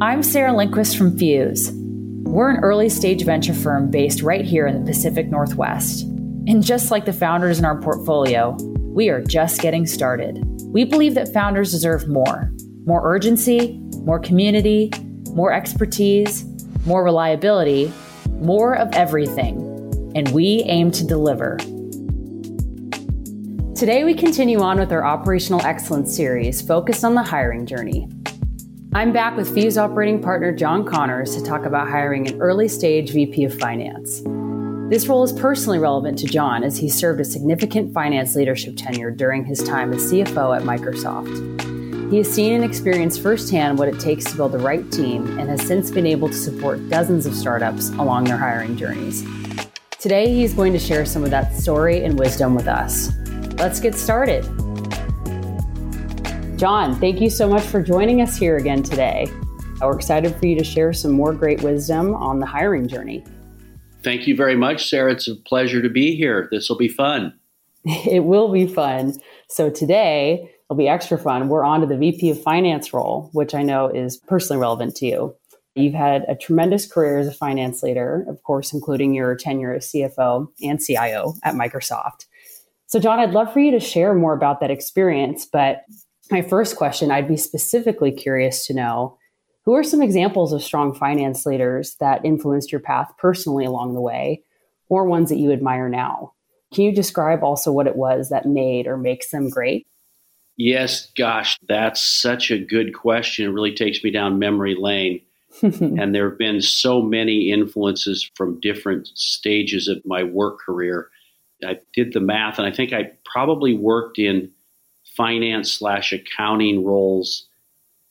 I'm Sarah Lindquist from Fuse. We're an early stage venture firm based right here in the Pacific Northwest. And just like the founders in our portfolio, we are just getting started. We believe that founders deserve more more urgency, more community, more expertise, more reliability, more of everything. And we aim to deliver. Today, we continue on with our Operational Excellence series focused on the hiring journey. I'm back with Fuse operating partner John Connors to talk about hiring an early stage VP of Finance. This role is personally relevant to John as he served a significant finance leadership tenure during his time as CFO at Microsoft. He has seen and experienced firsthand what it takes to build the right team and has since been able to support dozens of startups along their hiring journeys. Today, he's going to share some of that story and wisdom with us. Let's get started. John, thank you so much for joining us here again today. We're excited for you to share some more great wisdom on the hiring journey. Thank you very much, Sarah. It's a pleasure to be here. This will be fun. It will be fun. So today it'll be extra fun. We're on to the VP of Finance role, which I know is personally relevant to you. You've had a tremendous career as a finance leader, of course, including your tenure as CFO and CIO at Microsoft. So, John, I'd love for you to share more about that experience. But my first question, I'd be specifically curious to know who are some examples of strong finance leaders that influenced your path personally along the way, or ones that you admire now? Can you describe also what it was that made or makes them great? Yes, gosh, that's such a good question. It really takes me down memory lane. and there have been so many influences from different stages of my work career. I did the math, and I think I probably worked in finance slash accounting roles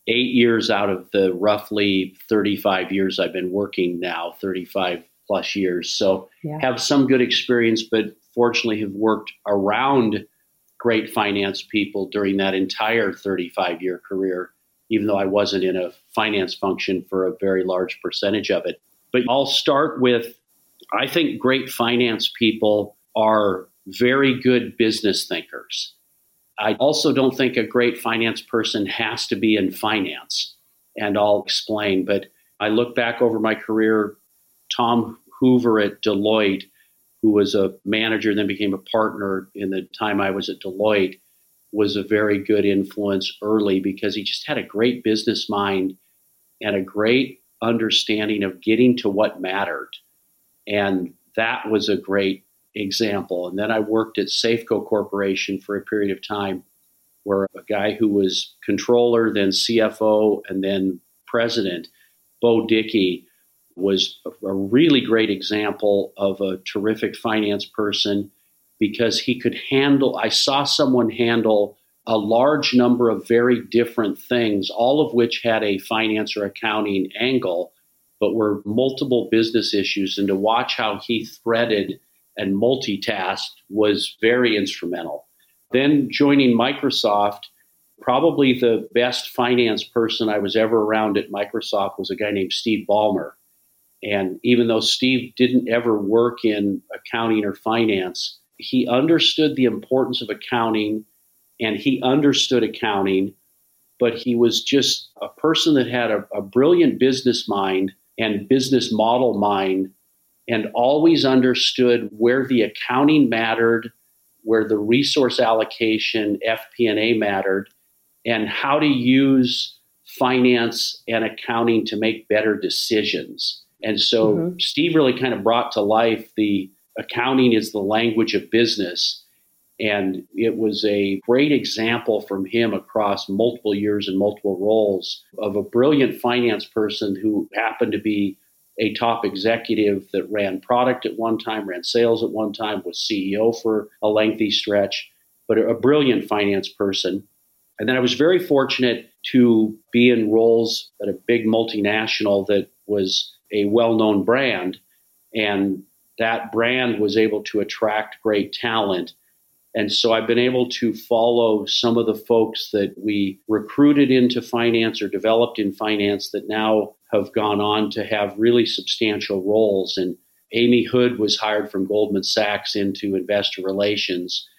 eight years out of the roughly 35 years I've been working now, 35 plus years. So yeah. have some good experience, but fortunately have worked around great finance people during that entire 35 year career, even though I wasn't in a finance function for a very large percentage of it. But I'll start with I think great finance people are very good business thinkers. I also don't think a great finance person has to be in finance, and I'll explain. But I look back over my career, Tom Hoover at Deloitte, who was a manager, then became a partner in the time I was at Deloitte, was a very good influence early because he just had a great business mind and a great understanding of getting to what mattered. And that was a great example. And then I worked at Safeco Corporation for a period of time where a guy who was controller, then CFO, and then president, Boh Dickey, was a really great example of a terrific finance person because he could handle, I saw someone handle a large number of very different things, all of which had a finance or accounting angle, but were multiple business issues. And to watch how he threaded and multitasked was very instrumental. Then joining Microsoft, probably the best finance person I was ever around at Microsoft was a guy named Steve Ballmer. And even though Steve didn't ever work in accounting or finance, he understood the importance of accounting and he understood accounting, but he was just a person that had a, a brilliant business mind and business model mind and always understood where the accounting mattered, where the resource allocation, FP&A mattered, and how to use finance and accounting to make better decisions. And so mm-hmm. Steve really kind of brought to life the accounting is the language of business. And it was a great example from him across multiple years and multiple roles of a brilliant finance person who happened to be a top executive that ran product at one time, ran sales at one time, was CEO for a lengthy stretch, but a brilliant finance person. And then I was very fortunate to be in roles at a big multinational that was a well known brand. And that brand was able to attract great talent. And so I've been able to follow some of the folks that we recruited into finance or developed in finance that now have gone on to have really substantial roles. And Amy Hood was hired from Goldman Sachs into investor relations.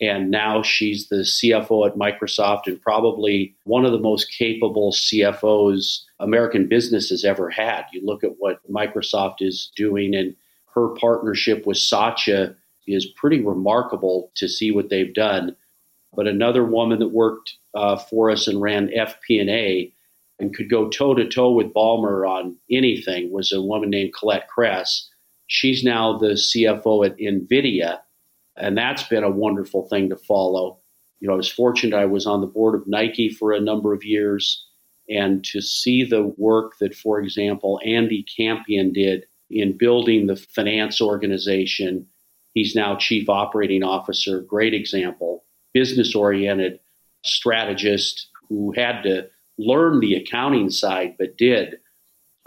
And now she's the CFO at Microsoft and probably one of the most capable CFOs American business has ever had. You look at what Microsoft is doing, and her partnership with Satya is pretty remarkable to see what they've done. But another woman that worked uh, for us and ran FP&A and could go toe to toe with Ballmer on anything was a woman named Colette Kress. She's now the CFO at NVIDIA, and that's been a wonderful thing to follow. You know, I was fortunate I was on the board of Nike for a number of years, and to see the work that, for example, Andy Campion did in building the finance organization. He's now chief operating officer, great example, business oriented strategist who had to learn the accounting side, but did.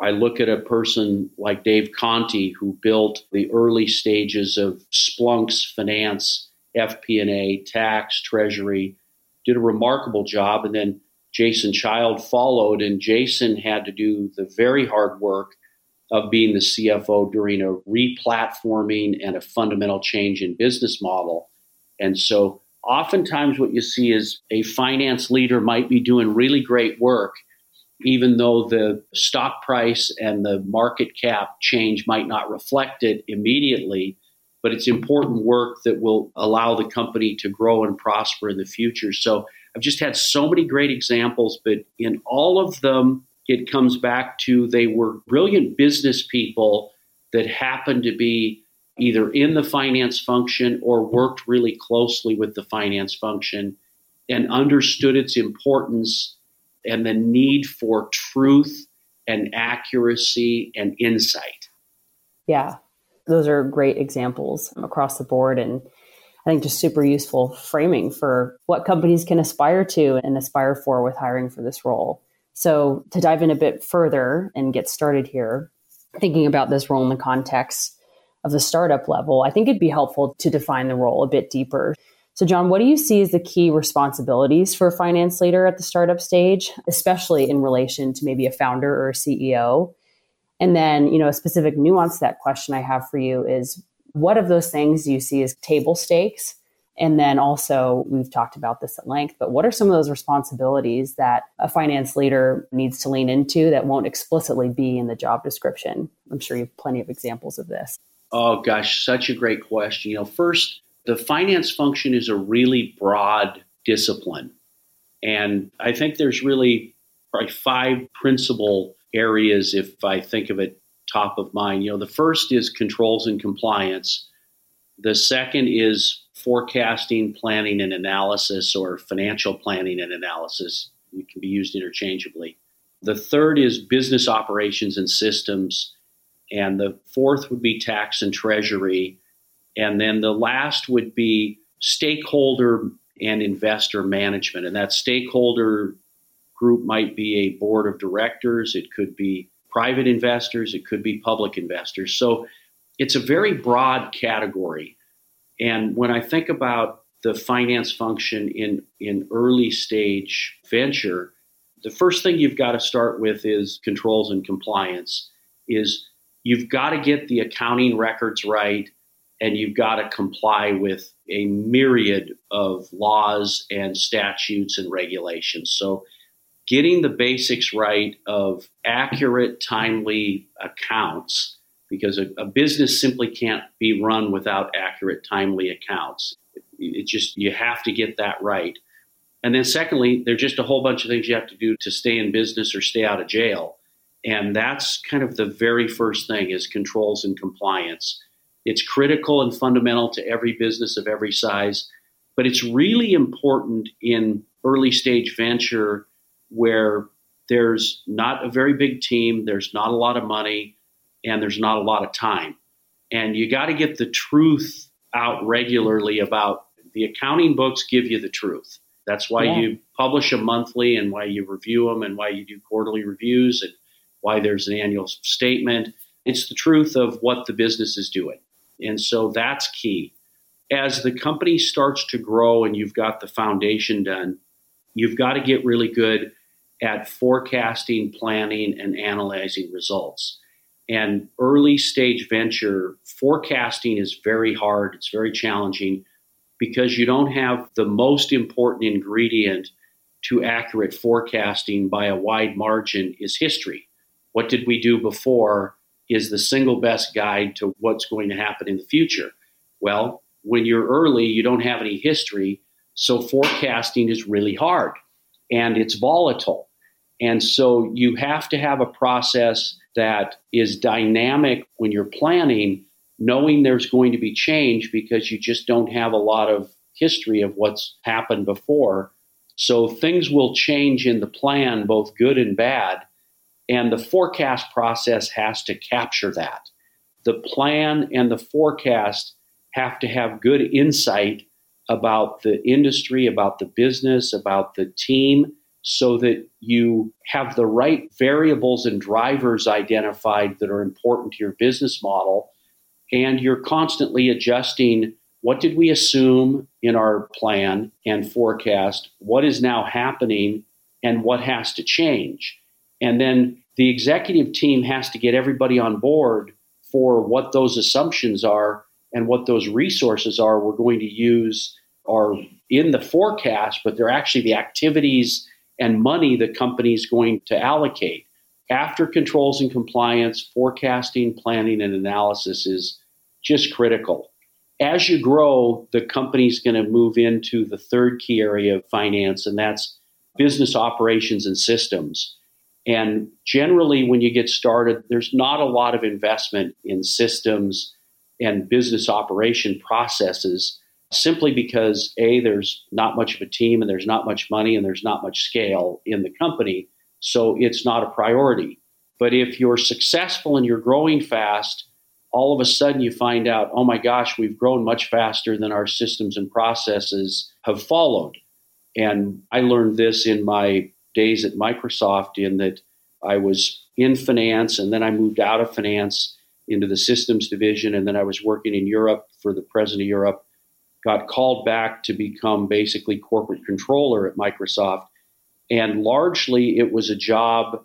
I look at a person like Dave Conte, who built the early stages of Splunk's finance, FP&A, tax, treasury, did a remarkable job. And then Jason Child followed, and Jason had to do the very hard work of being the CFO during a replatforming and a fundamental change in business model. And so oftentimes what you see is a finance leader might be doing really great work even though the stock price and the market cap change might not reflect it immediately but it's important work that will allow the company to grow and prosper in the future so i've just had so many great examples but in all of them it comes back to they were brilliant business people that happened to be either in the finance function or worked really closely with the finance function and understood its importance and the need for truth and accuracy and insight. Yeah, those are great examples across the board. And I think just super useful framing for what companies can aspire to and aspire for with hiring for this role. So, to dive in a bit further and get started here, thinking about this role in the context of the startup level, I think it'd be helpful to define the role a bit deeper. So, John, what do you see as the key responsibilities for a finance leader at the startup stage, especially in relation to maybe a founder or a CEO? And then, you know, a specific nuance to that question I have for you is what of those things do you see as table stakes? And then also, we've talked about this at length, but what are some of those responsibilities that a finance leader needs to lean into that won't explicitly be in the job description? I'm sure you have plenty of examples of this. Oh, gosh, such a great question. You know, first, the finance function is a really broad discipline. And I think there's really probably five principal areas, if I think of it top of mind. You know, the first is controls and compliance. The second is forecasting, planning, and analysis, or financial planning and analysis. It can be used interchangeably. The third is business operations and systems. And the fourth would be tax and treasury. And then the last would be stakeholder and investor management. And that stakeholder group might be a board of directors, it could be private investors, it could be public investors. So it's a very broad category. And when I think about the finance function in, in early stage venture, the first thing you've got to start with is controls and compliance is you've got to get the accounting records right and you've got to comply with a myriad of laws and statutes and regulations. So, getting the basics right of accurate, timely accounts, because a, a business simply can't be run without accurate, timely accounts. It, it just, you have to get that right. And then, secondly, there's just a whole bunch of things you have to do to stay in business or stay out of jail. And that's kind of the very first thing is controls and compliance. It's critical and fundamental to every business of every size, but it's really important in early stage venture where there's not a very big team, there's not a lot of money, and there's not a lot of time. And you got to get the truth out regularly about the accounting books give you the truth. That's why yeah. you publish them monthly and why you review them and why you do quarterly reviews and why there's an annual statement. It's the truth of what the business is doing. And so that's key. As the company starts to grow and you've got the foundation done, you've got to get really good at forecasting, planning, and analyzing results. And early stage venture forecasting is very hard, it's very challenging. because you don't have the most important ingredient to accurate forecasting by a wide margin is history. What did we do before is the single best guide to what's going to happen in the future. Well, when you're early, you don't have any history, so forecasting is really hard and it's volatile. And so you have to have a process that is dynamic when you're planning, knowing there's going to be change because you just don't have a lot of history of what's happened before. So things will change in the plan, both good and bad. And the forecast process has to capture that. The plan and the forecast have to have good insight about the industry, about the business, about the team, so that you have the right variables and drivers identified that are important to your business model. And you're constantly adjusting what did we assume in our plan and forecast, what is now happening, and what has to change. And then the executive team has to get everybody on board for what those assumptions are and what those resources are we're going to use are in the forecast, but they're actually the activities and money the company is going to allocate. After controls and compliance, forecasting, planning, and analysis is just critical. As you grow, the company's going to move into the third key area of finance, and that's business operations and systems. And generally, when you get started, there's not a lot of investment in systems and business operation processes simply because A, there's not much of a team and there's not much money and there's not much scale in the company. So it's not a priority. But if you're successful and you're growing fast, all of a sudden you find out, oh my gosh, we've grown much faster than our systems and processes have followed. And I learned this in my days at Microsoft, in that I was in finance and then I moved out of finance into the systems division. And then I was working in Europe for the president of Europe got called back to become basically corporate controller at Microsoft. And largely it was a job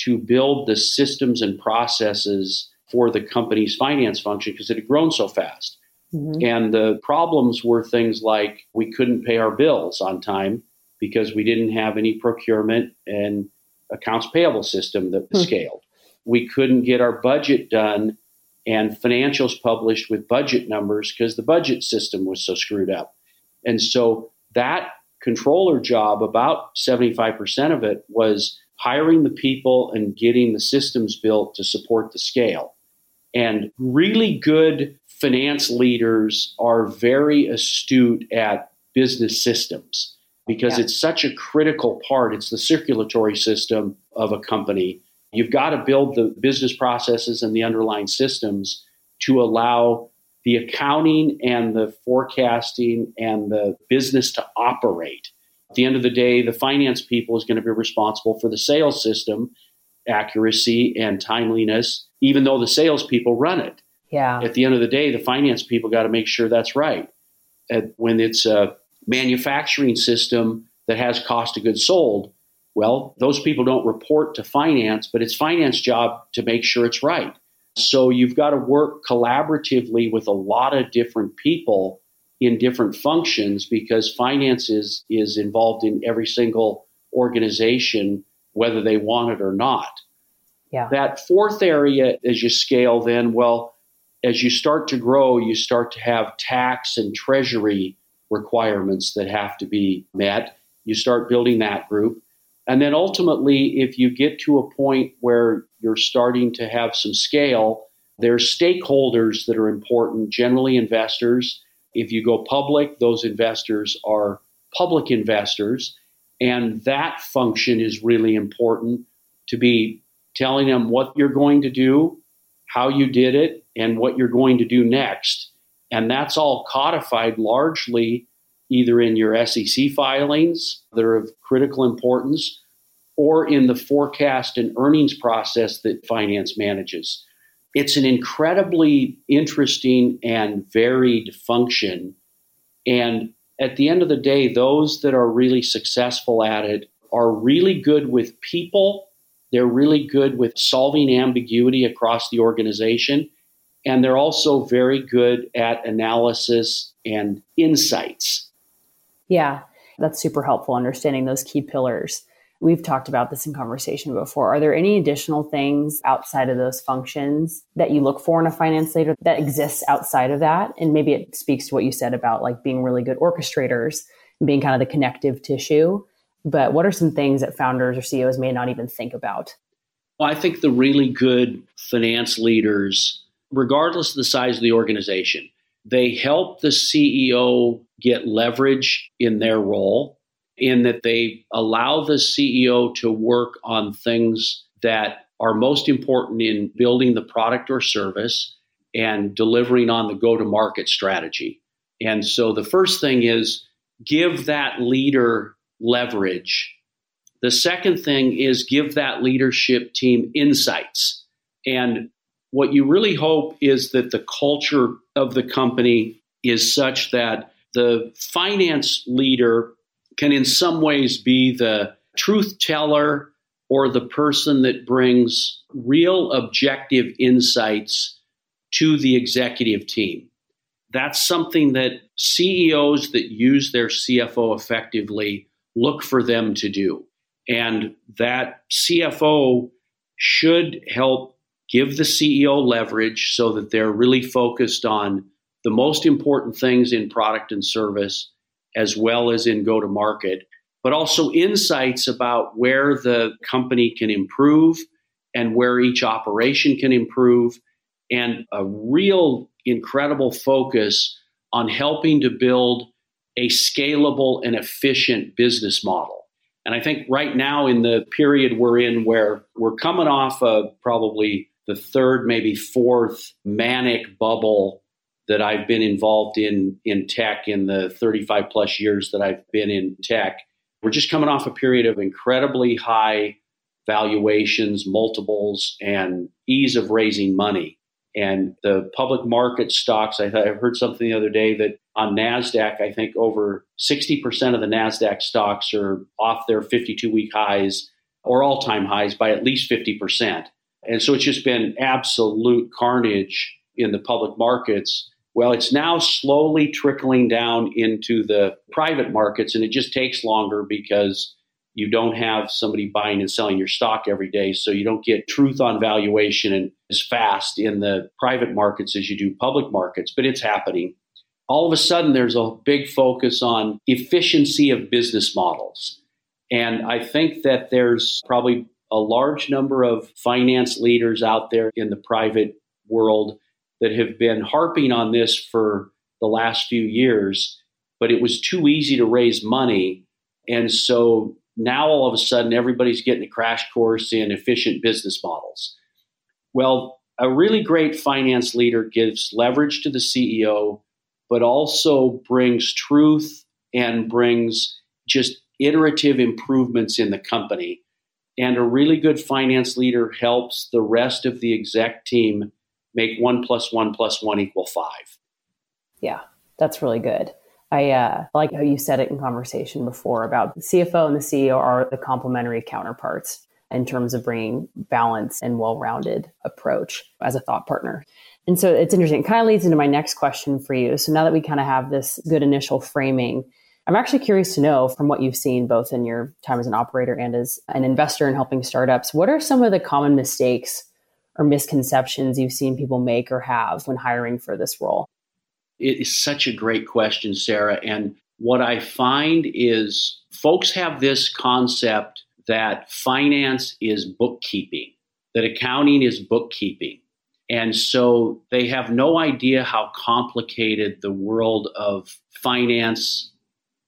to build the systems and processes for the company's finance function because it had grown so fast. Mm-hmm. And the problems were things like we couldn't pay our bills on time because we didn't have any procurement and accounts payable system that mm-hmm. scaled. We couldn't get our budget done and financials published with budget numbers because the budget system was so screwed up. And so that controller job, about 75% of it was hiring the people and getting the systems built to support the scale. And really good finance leaders are very astute at business systems because yeah. it's such a critical part. It's the circulatory system of a company You've got to build the business processes and the underlying systems to allow the accounting and the forecasting and the business to operate. At the end of the day, the finance people is going to be responsible for the sales system accuracy and timeliness, even though the salespeople run it. Yeah. At the end of the day, the finance people got to make sure that's right. And when it's a manufacturing system that has cost of goods sold, well, those people don't report to finance, but it's finance job to make sure it's right. So you've got to work collaboratively with a lot of different people in different functions because finance is, is involved in every single organization, whether they want it or not. Yeah. That fourth area, as you scale, then, well, as you start to grow, you start to have tax and treasury requirements that have to be met. You start building that group. And then ultimately, if you get to a point where you're starting to have some scale, there's stakeholders that are important, generally investors. If you go public, those investors are public investors. And that function is really important to be telling them what you're going to do, how you did it, and what you're going to do next. And that's all codified largely either in your SEC filings that are of critical importance or in the forecast and earnings process that finance manages. It's an incredibly interesting and varied function. And at the end of the day, those that are really successful at it are really good with people. They're really good with solving ambiguity across the organization. And they're also very good at analysis and insights. Yeah, that's super helpful understanding those key pillars. We've talked about this in conversation before. Are there any additional things outside of those functions that you look for in a finance leader that exists outside of that? And maybe it speaks to what you said about like being really good orchestrators and being kind of the connective tissue. But what are some things that founders or CEOs may not even think about? Well, I think the really good finance leaders, regardless of the size of the organization, they help the CEO get leverage in their role in that they allow the CEO to work on things that are most important in building the product or service and delivering on the go to market strategy. And so the first thing is give that leader leverage. The second thing is give that leadership team insights. And what you really hope is that the culture of the company is such that the finance leader can in some ways be the truth teller or the person that brings real objective insights to the executive team. That's something that CEOs that use their CFO effectively look for them to do. And that CFO should help give the CEO leverage so that they're really focused on the most important things in product and service as well as in go to market, but also insights about where the company can improve and where each operation can improve, and a real incredible focus on helping to build a scalable and efficient business model. And I think right now, in the period we're in, where we're coming off of probably the third, maybe fourth manic bubble that I've been involved in in tech in the 35 plus years that I've been in tech. We're just coming off a period of incredibly high valuations, multiples, and ease of raising money. And the public market stocks, I, I heard something the other day that on NASDAQ, I think over 60% of the NASDAQ stocks are off their 52 week highs or all time highs by at least 50%. And so it's just been absolute carnage in the public markets. Well, it's now slowly trickling down into the private markets, and it just takes longer because you don't have somebody buying and selling your stock every day. So you don't get truth on valuation as fast in the private markets as you do public markets, but it's happening. All of a sudden, there's a big focus on efficiency of business models. And I think that there's probably a large number of finance leaders out there in the private world that have been harping on this for the last few years, but it was too easy to raise money. And so now all of a sudden everybody's getting a crash course in efficient business models. Well, a really great finance leader gives leverage to the CEO, but also brings truth and brings just iterative improvements in the company. And a really good finance leader helps the rest of the exec team make one plus one plus one equal five. Yeah, that's really good. I uh, like how you said it in conversation before about the CFO and the CEO are the complementary counterparts in terms of bringing balance and well-rounded approach as a thought partner. And so it's interesting. It kind of leads into my next question for you. So now that we kind of have this good initial framing, I'm actually curious to know from what you've seen both in your time as an operator and as an investor in helping startups, what are some of the common mistakes or misconceptions you've seen people make or have when hiring for this role? It is such a great question, Sarah. And what I find is folks have this concept that finance is bookkeeping, that accounting is bookkeeping. And so they have no idea how complicated the world of finance,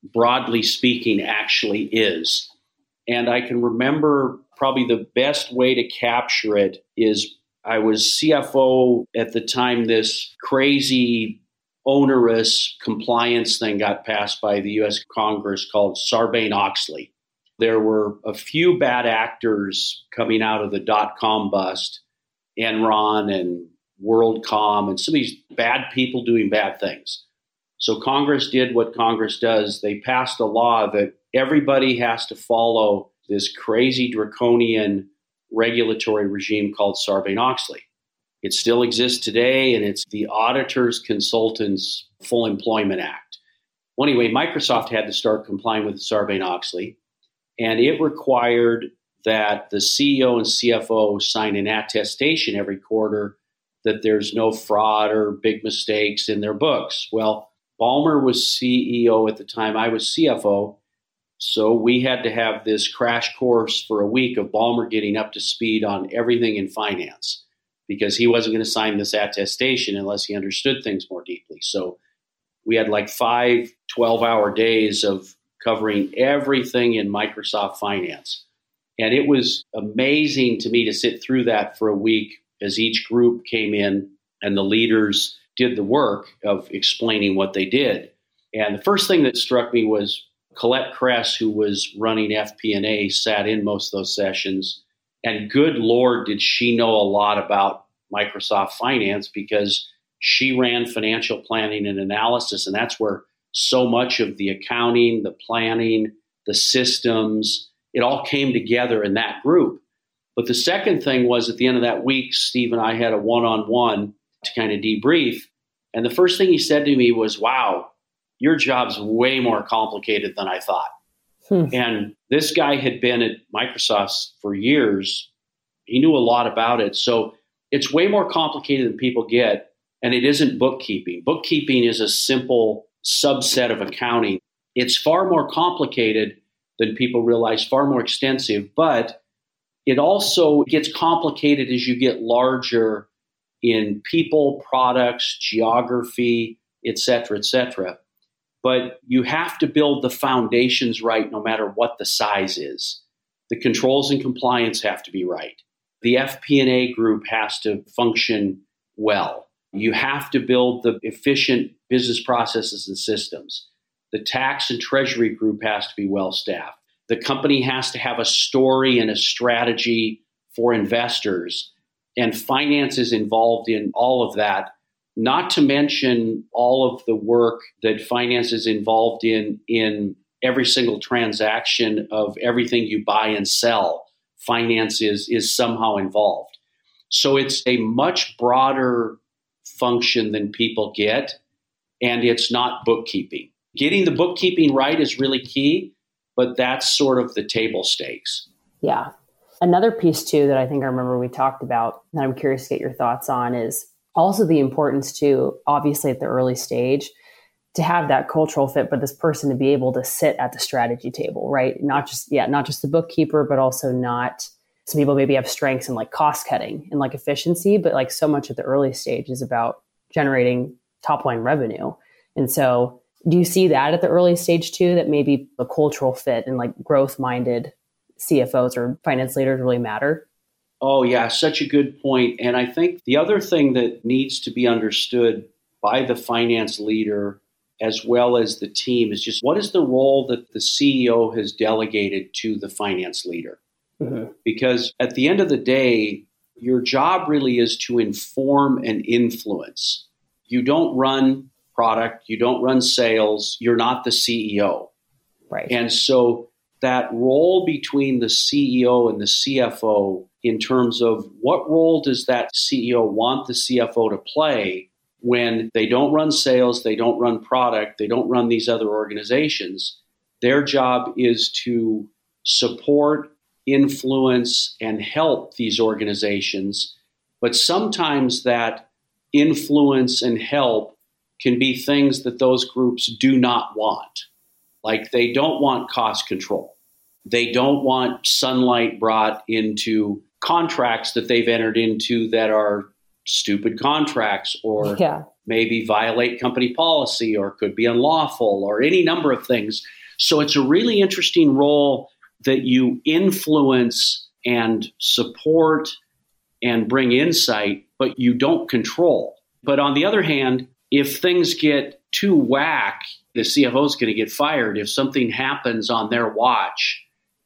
broadly speaking, actually is. And I can remember probably the best way to capture it is I was CFO at the time this crazy onerous compliance thing got passed by the US Congress called Sarbanes Oxley. There were a few bad actors coming out of the dot com bust, Enron and WorldCom, and some of these bad people doing bad things. So Congress did what Congress does. They passed a law that everybody has to follow this crazy draconian regulatory regime called Sarbanes Oxley. It still exists today, and it's the Auditors Consultants Full Employment Act. Well, anyway, Microsoft had to start complying with Sarbanes Oxley, and it required that the CEO and CFO sign an attestation every quarter that there's no fraud or big mistakes in their books. Well, Ballmer was CEO at the time, I was CFO. So we had to have this crash course for a week of Ballmer getting up to speed on everything in finance because he wasn't going to sign this attestation unless he understood things more deeply. So we had like five 12 hour days of covering everything in Microsoft Finance. And it was amazing to me to sit through that for a week as each group came in and the leaders did the work of explaining what they did. And the first thing that struck me was Colette Kress, who was running FP&A, sat in most of those sessions. And good Lord, did she know a lot about Microsoft Finance because she ran financial planning and analysis. And that's where so much of the accounting, the planning, the systems, it all came together in that group. But the second thing was at the end of that week, Steve and I had a one on one to kind of debrief. And the first thing he said to me was, Wow, your job's way more complicated than I thought. Hmm. And this guy had been at Microsoft for years. He knew a lot about it. So it's way more complicated than people get. And it isn't bookkeeping. Bookkeeping is a simple subset of accounting. It's far more complicated than people realize, far more extensive, but it also gets complicated as you get larger in people, products, geography, et cetera, et cetera. But you have to build the foundations right no matter what the size is. The controls and compliance have to be right. The FP&A group has to function well. You have to build the efficient business processes and systems. The tax and treasury group has to be well staffed. The company has to have a story and a strategy for investors and finance is involved in all of that. Not to mention all of the work that finance is involved in in every single transaction of everything you buy and sell. Finance is, is somehow involved. So it's a much broader function than people get, and it's not bookkeeping. Getting the bookkeeping right is really key, but that's sort of the table stakes. Yeah. Another piece too that I think I remember we talked about that I'm curious to get your thoughts on is also the importance to obviously at the early stage to have that cultural fit, but this person to be able to sit at the strategy table, right? Not just yeah, not just the bookkeeper, but also not some people maybe have strengths in like cost cutting and like efficiency, but like so much at the early stage is about generating top line revenue. And so do you see that at the early stage too, that maybe the cultural fit and like growth minded CFOs or finance leaders really matter? Oh, yeah, such a good point. And I think the other thing that needs to be understood by the finance leader as well as the team is just what is the role that the CEO has delegated to the finance leader? Mm-hmm. Because at the end of the day, your job really is to inform and influence. You don't run product, you don't run sales, you're not the CEO. Right. And so that role between the CEO and the CFO in terms of what role does that CEO want the CFO to play when they don't run sales, they don't run product, they don't run these other organizations. Their job is to support, influence, and help these organizations. But sometimes that influence and help can be things that those groups do not want. Like they don't want cost control. They don't want sunlight brought into contracts that they've entered into that are stupid contracts or yeah. maybe violate company policy or could be unlawful or any number of things. So it's a really interesting role that you influence and support and bring insight, but you don't control. But on the other hand, if things get too whack, the CFO is going to get fired. If something happens on their watch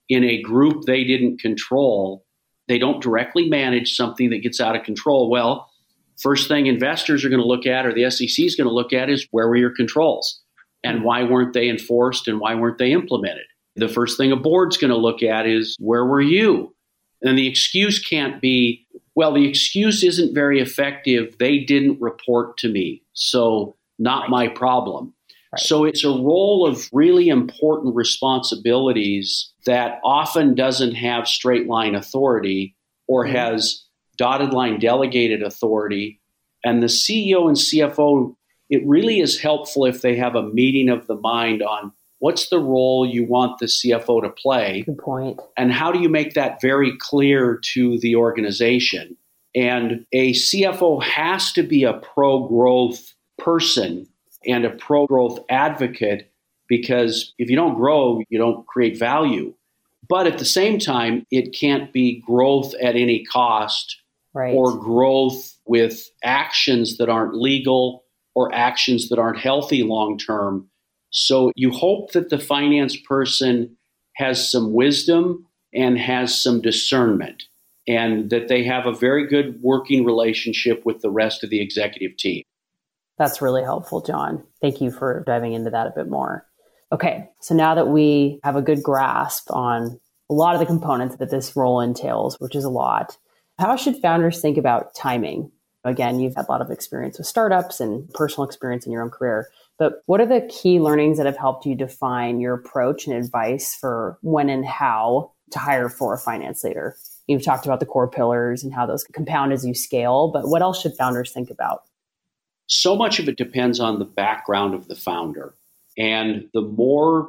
in a group they didn't control, they don't directly manage something that gets out of control. Well, first thing investors are going to look at or the SEC is going to look at is where were your controls and why weren't they enforced and why weren't they implemented? The first thing a board's going to look at is where were you? And the excuse can't be, well, the excuse isn't very effective. They didn't report to me. So, not my problem. Right. So, it's a role of really important responsibilities that often doesn't have straight line authority or mm-hmm. has dotted line delegated authority. And the CEO and CFO, it really is helpful if they have a meeting of the mind on what's the role you want the CFO to play? Good point. And how do you make that very clear to the organization? And a CFO has to be a pro growth person and a pro growth advocate because if you don't grow, you don't create value. But at the same time, it can't be growth at any cost right. or growth with actions that aren't legal or actions that aren't healthy long term. So you hope that the finance person has some wisdom and has some discernment and that they have a very good working relationship with the rest of the executive team. That's really helpful, John. Thank you for diving into that a bit more. Okay, so now that we have a good grasp on a lot of the components that this role entails, which is a lot, how should founders think about timing? Again, you've had a lot of experience with startups and personal experience in your own career. But what are the key learnings that have helped you define your approach and advice for when and how to hire for a finance leader? You've talked about the core pillars and how those compound as you scale, but what else should founders think about? So much of it depends on the background of the founder. And the more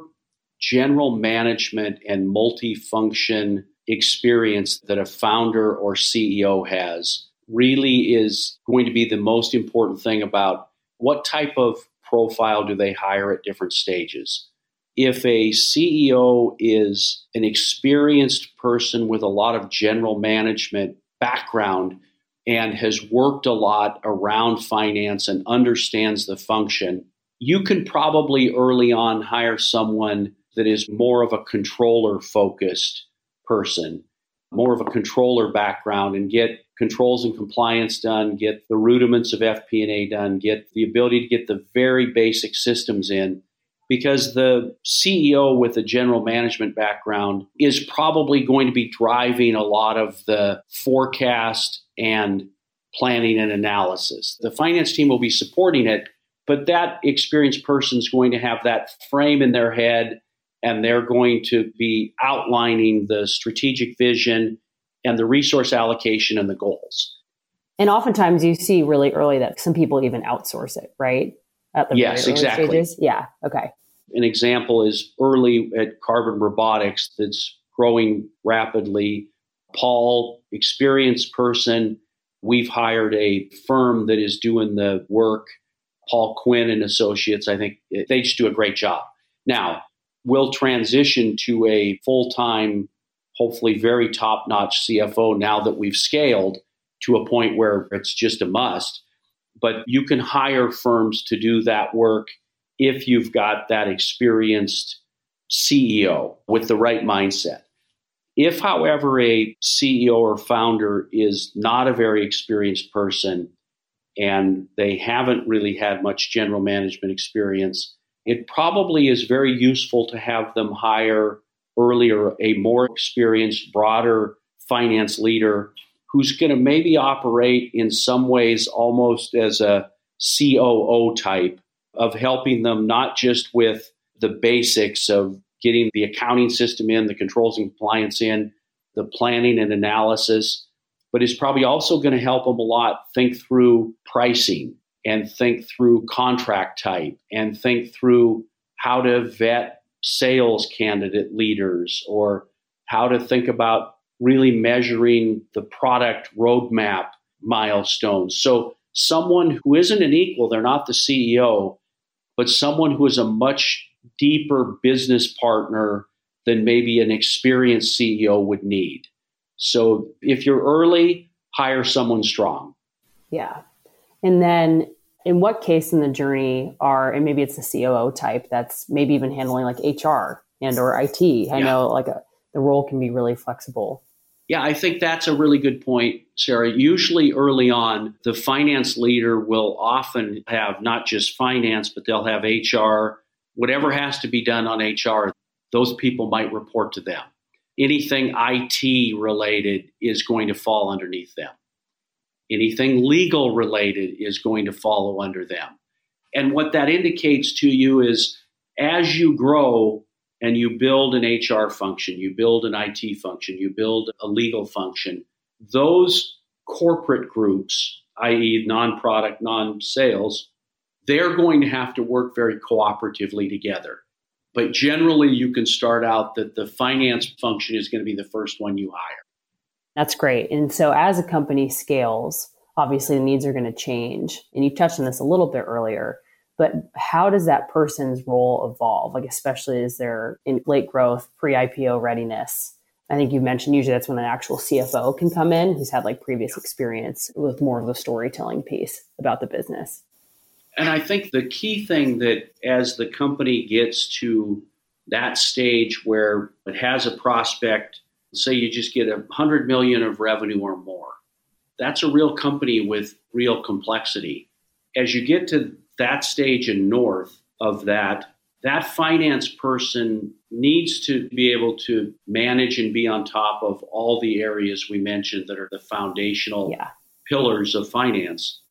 general management and multifunction experience that a founder or CEO has really is going to be the most important thing about what type of profile do they hire at different stages. If a CEO is an experienced person with a lot of general management background and has worked a lot around finance and understands the function, you can probably early on hire someone that is more of a controller focused person, more of a controller background and get controls and compliance done, get the rudiments of FP&A done, get the ability to get the very basic systems in because the CEO with a general management background is probably going to be driving a lot of the forecast and planning and analysis. The finance team will be supporting it, but that experienced person is going to have that frame in their head and they're going to be outlining the strategic vision and the resource allocation and the goals. And oftentimes you see really early that some people even outsource it, right? At the yes, exactly. Stages. Yeah. Okay. An example is early at Carbon Robotics that's growing rapidly. Paul, experienced person. We've hired a firm that is doing the work. Paul Quinn and Associates. I think they just do a great job. Now, we'll transition to a full time hopefully very top notch CFO now that we've scaled to a point where it's just a must. But you can hire firms to do that work if you've got that experienced CEO with the right mindset. If, however, a CEO or founder is not a very experienced person and they haven't really had much general management experience, it probably is very useful to have them hire earlier a more experienced, broader finance leader who's going to maybe operate in some ways almost as a COO type of helping them not just with the basics of getting the accounting system in, the controls and compliance in, the planning and analysis, but is probably also going to help them a lot think through pricing and think through contract type and think through how to vet sales candidate leaders or how to think about really measuring the product roadmap milestones. So, someone who isn't an equal, they're not the CEO, but someone who is a much deeper business partner than maybe an experienced CEO would need. So, if you're early, hire someone strong. Yeah. And then in what case in the journey are and maybe it's the COO type that's maybe even handling like HR and or IT. I yeah. know like a, the role can be really flexible. Yeah, I think that's a really good point, Sarah. Usually early on, the finance leader will often have not just finance, but they'll have HR. Whatever has to be done on HR, those people might report to them. anything IT related is going to fall underneath them. Anything legal related is going to follow under them. And what that indicates to you is as you grow and you build an HR function, you build an IT function, you build a legal function, those corporate groups, i.e., non product, non sales, they're going to have to work very cooperatively together. But generally, you can start out that the finance function is going to be the first one you hire. That's great. And so, as a company scales, obviously the needs are going to change. And you touched on this a little bit earlier, but how does that person's role evolve? Like, especially as they're in late growth, pre IPO readiness. I think you mentioned usually that's when an actual CFO can come in who's had like previous experience with more of the storytelling piece about the business. And I think the key thing that as the company gets to that stage where it has a prospect, say you just get a hundred million of revenue or more, that's a real company with real complexity. As you get to that stage and north of that, that finance person needs to be able to manage and be on top of all the areas we mentioned that are the foundational yeah. pillars of finance.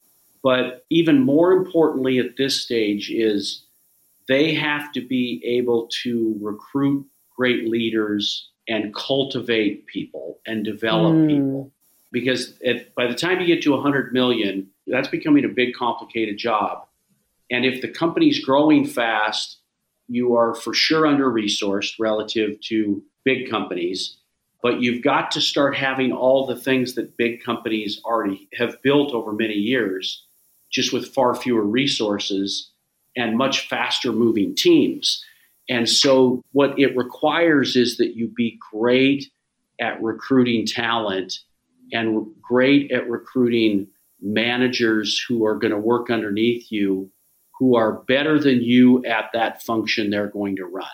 But even more importantly at this stage is they have to be able to recruit great leaders and cultivate people and develop mm. people. Because if, by the time you get to 100 million, that's becoming a big, complicated job. And if the company's growing fast, you are for sure under resourced relative to big companies but you've got to start having all the things that big companies already have built over many years just with far fewer resources and much faster moving teams. And so, what it requires is that you be great at recruiting talent and great at recruiting managers who are going to work underneath you, who are better than you at that function they're going to run.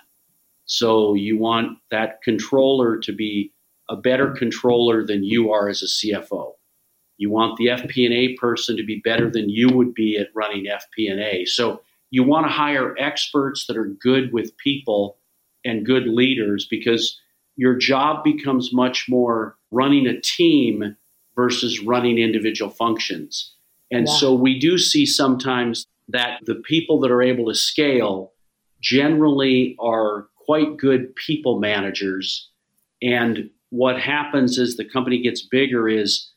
So, you want that controller to be a better controller than you are as a CFO. You want the FP&A person to be better than you would be at running FP&A. So you want to hire experts that are good with people and good leaders because your job becomes much more running a team versus running individual functions. And yeah. so we do see sometimes that the people that are able to scale generally are quite good people managers. And what happens as the company gets bigger is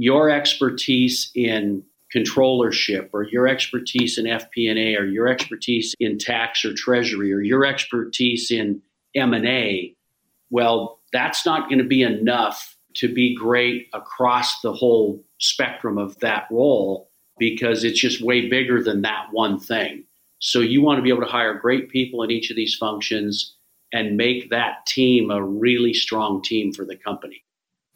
your expertise in controllership or your expertise in FP&A or your expertise in tax or treasury or your expertise in M&A well that's not going to be enough to be great across the whole spectrum of that role because it's just way bigger than that one thing. So you want to be able to hire great people in each of these functions and make that team a really strong team for the company.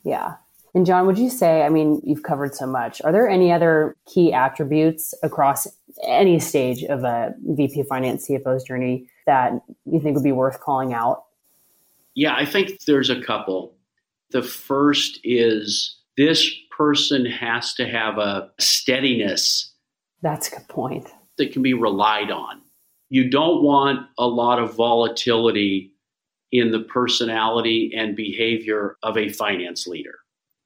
Yeah and John, would you say, I mean, you've covered so much. Are there any other key attributes across any stage of a VP of Finance CFO's journey that you think would be worth calling out? Yeah, I think there's a couple. The first is this person has to have a steadiness. That's a good point. That can be relied on. You don't want a lot of volatility in the personality and behavior of a finance leader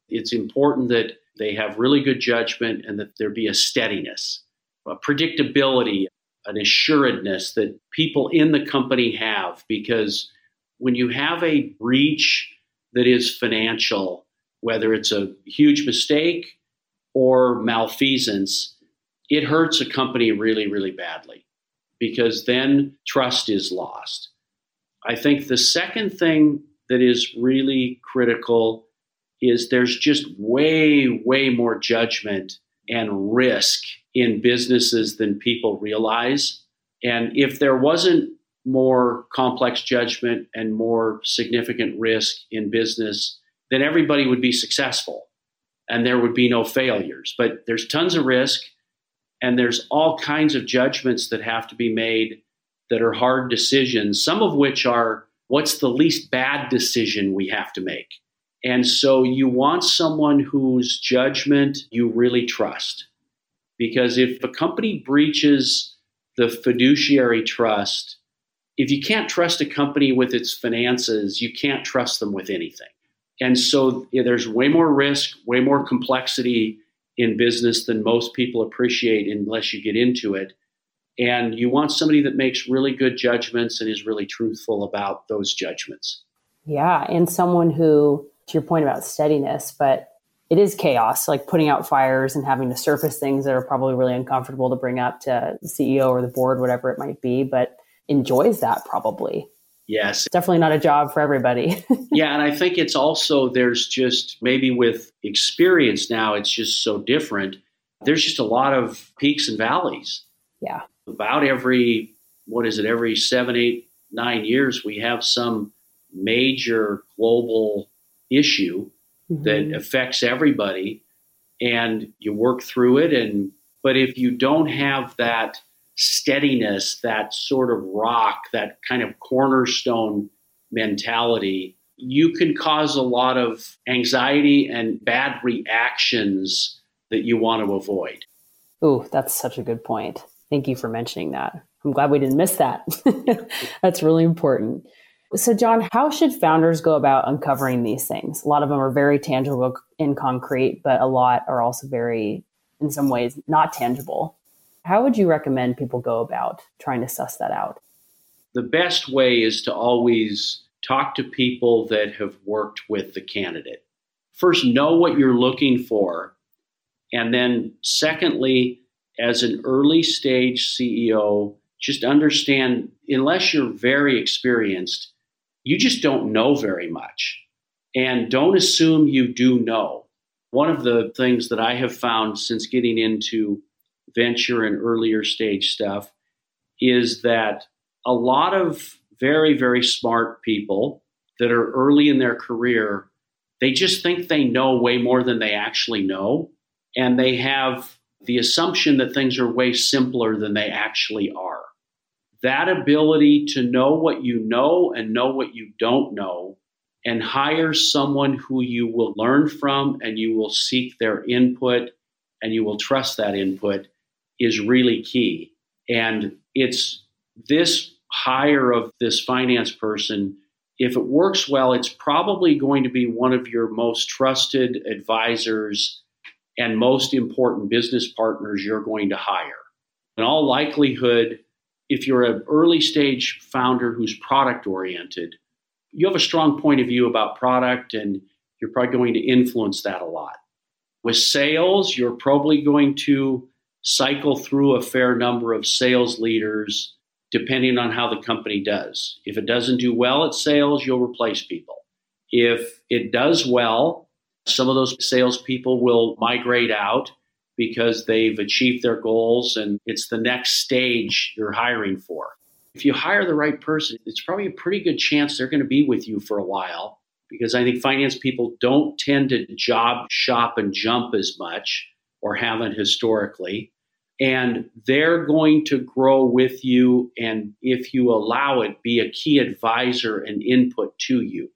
it's important that they have really good judgment and that there be a steadiness, a predictability, an assuredness that people in the company have. Because when you have a breach that is financial, whether it's a huge mistake or malfeasance, it hurts a company really, really badly because then trust is lost. I think the second thing that is really critical is there's just way, way more judgment and risk in businesses than people realize. And if there wasn't more complex judgment and more significant risk in business, then everybody would be successful and there would be no failures. But there's tons of risk and there's all kinds of judgments that have to be made that are hard decisions, some of which are what's the least bad decision we have to make? And so you want someone whose judgment you really trust. Because if a company breaches the fiduciary trust, if you can't trust a company with its finances, you can't trust them with anything. And so there's way more risk, way more complexity in business than most people appreciate unless you get into it. And you want somebody that makes really good judgments and is really truthful about those judgments. Yeah. And someone who, to your point about steadiness, but it is chaos, like putting out fires and having to surface things that are probably really uncomfortable to bring up to the CEO or the board, whatever it might be, but enjoys that probably. Yes. Definitely not a job for everybody. yeah. And I think it's also, there's just maybe with experience now, it's just so different. There's just a lot of peaks and valleys. Yeah. About every, what is it, every seven, eight, nine years, we have some major global issue mm-hmm. that affects everybody. And you work through it. And, but if you don't have that, steadiness, that sort of rock, that kind of cornerstone mentality, you can cause a lot of anxiety and bad reactions that you want to avoid. Oh, that's such a good point. Thank you for mentioning that. I'm glad we didn't miss that. that's really important. So, John, how should founders go about uncovering these things? A lot of them are very tangible and concrete, but a lot are also very, in some ways, not tangible. How would you recommend people go about trying to suss that out? The best way is to always talk to people that have worked with the candidate. First, know what you're looking for. And then, secondly, as an early stage CEO, just understand unless you're very experienced, you just don't know very much. And don't assume you do know. One of the things that I have found since getting into venture and earlier stage stuff is that a lot of very, very smart people that are early in their career, they just think they know way more than they actually know. And they have the assumption that things are way simpler than they actually are. That ability to know what you know and know what you don't know and hire someone who you will learn from and you will seek their input and you will trust that input is really key. And it's this hire of this finance person, if it works well, it's probably going to be one of your most trusted advisors and most important business partners you're going to hire. In all likelihood, if you're an early stage founder who's product oriented, you have a strong point of view about product and you're probably going to influence that a lot. With sales, you're probably going to cycle through a fair number of sales leaders depending on how the company does. If it doesn't do well at sales, you'll replace people. If it does well, some of those salespeople will migrate out because they've achieved their goals and it's the next stage you're hiring for. If you hire the right person, it's probably a pretty good chance they're going to be with you for a while because I think finance people don't tend to job shop and jump as much or haven't historically and they're going to grow with you and if you allow it be a key advisor and input to you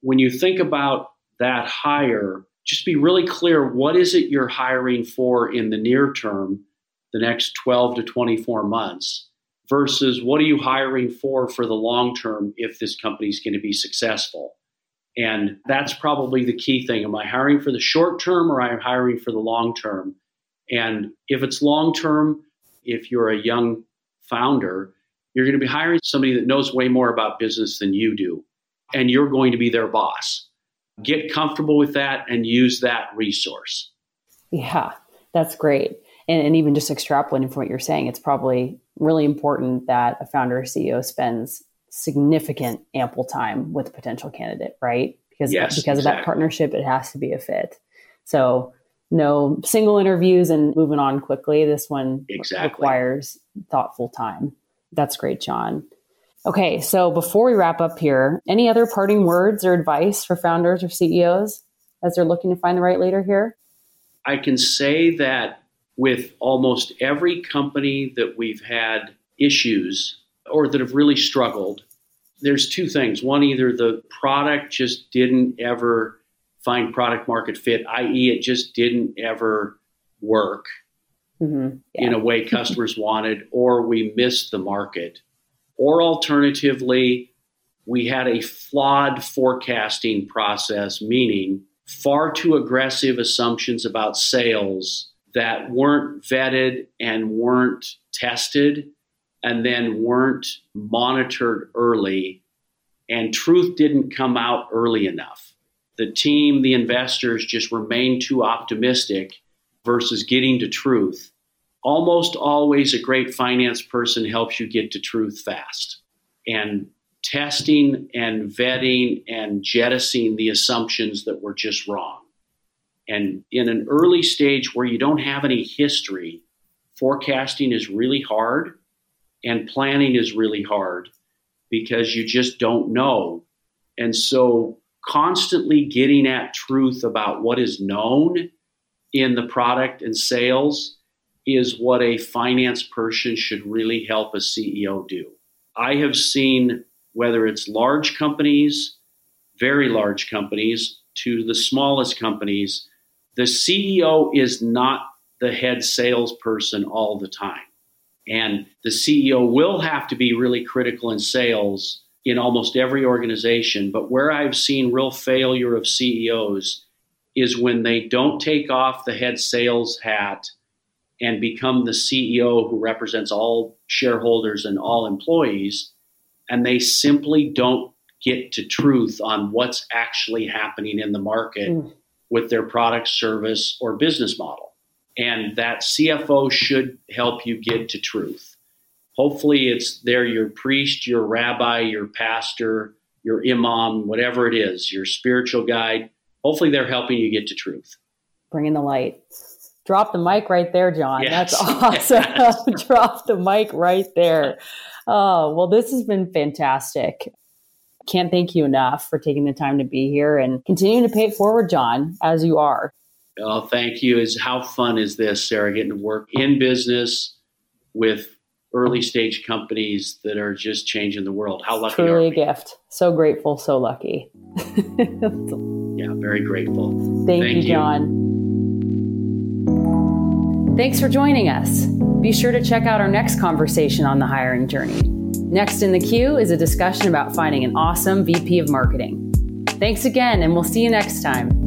when you think about that hire just be really clear what is it you're hiring for in the near term the next 12 to 24 months versus what are you hiring for for the long term if this company is going to be successful? And that's probably the key thing. Am i hiring for the short term or am i hiring for the long term? And if it's long term, if you're a young founder, you're going to be hiring somebody that knows way more about business than you do, and you're going to be their boss. Get comfortable with that and use that resource. Yeah, that's great. And, and even just extrapolating from what you're saying, it's probably really important that a founder or CEO spends significant, ample time with a potential candidate, right? Because yes, because exactly. of that partnership, it has to be a fit. So no single interviews and moving on quickly. This one exactly. requires thoughtful time. That's great, John. Okay, so before we wrap up here, any other parting words or advice for founders or CEOs as they're looking to find the right leader here? I can say that with almost every company that we've had issues or that have really struggled, there's two things. One, either the product just didn't ever find product market fit, i.e., it just didn't ever work mm-hmm. yeah. in a way customers wanted, or we missed the market. Or alternatively, we had a flawed forecasting process, meaning far too aggressive assumptions about sales that weren't vetted and weren't tested and then weren't monitored early, and truth didn't come out early enough. The team, the investors just remained too optimistic versus getting to truth. Almost always, a great finance person helps you get to truth fast. And testing and vetting and jettisoning the assumptions that were just wrong. And in an early stage where you don't have any history, forecasting is really hard and planning is really hard because you just don't know. And so, constantly getting at truth about what is known in the product and sales is what a finance person should really help a CEO do. I have seen whether it's large companies, very large companies, to the smallest companies, the CEO is not the head salesperson all the time. And the CEO will have to be really critical in sales in almost every organization. But where I've seen real failure of CEOs is when they don't take off the head sales hat and become the CEO who represents all shareholders and all employees, and they simply don't get to truth on what's actually happening in the market mm. with their product, service, or business model. And that CFO should help you get to truth. Hopefully, it's there your priest, your rabbi, your pastor, your imam, whatever it is, your spiritual guide. Hopefully, they're helping you get to truth. Bringing the light. Drop the mic right there, John. Yes. That's awesome. Drop the mic right there. Oh, well, this has been fantastic. Can't thank you enough for taking the time to be here and continuing to pay it forward, John, as you are. Oh, thank you. Is how fun is this, Sarah, getting to work in business with early stage companies that are just changing the world. How lucky Truly a gift. So grateful, so lucky. yeah, very grateful. Thank, Thank you, you, John. Thanks for joining us. Be sure to check out our next conversation on the hiring journey. Next in the queue is a discussion about finding an awesome VP of marketing. Thanks again, and we'll see you next time.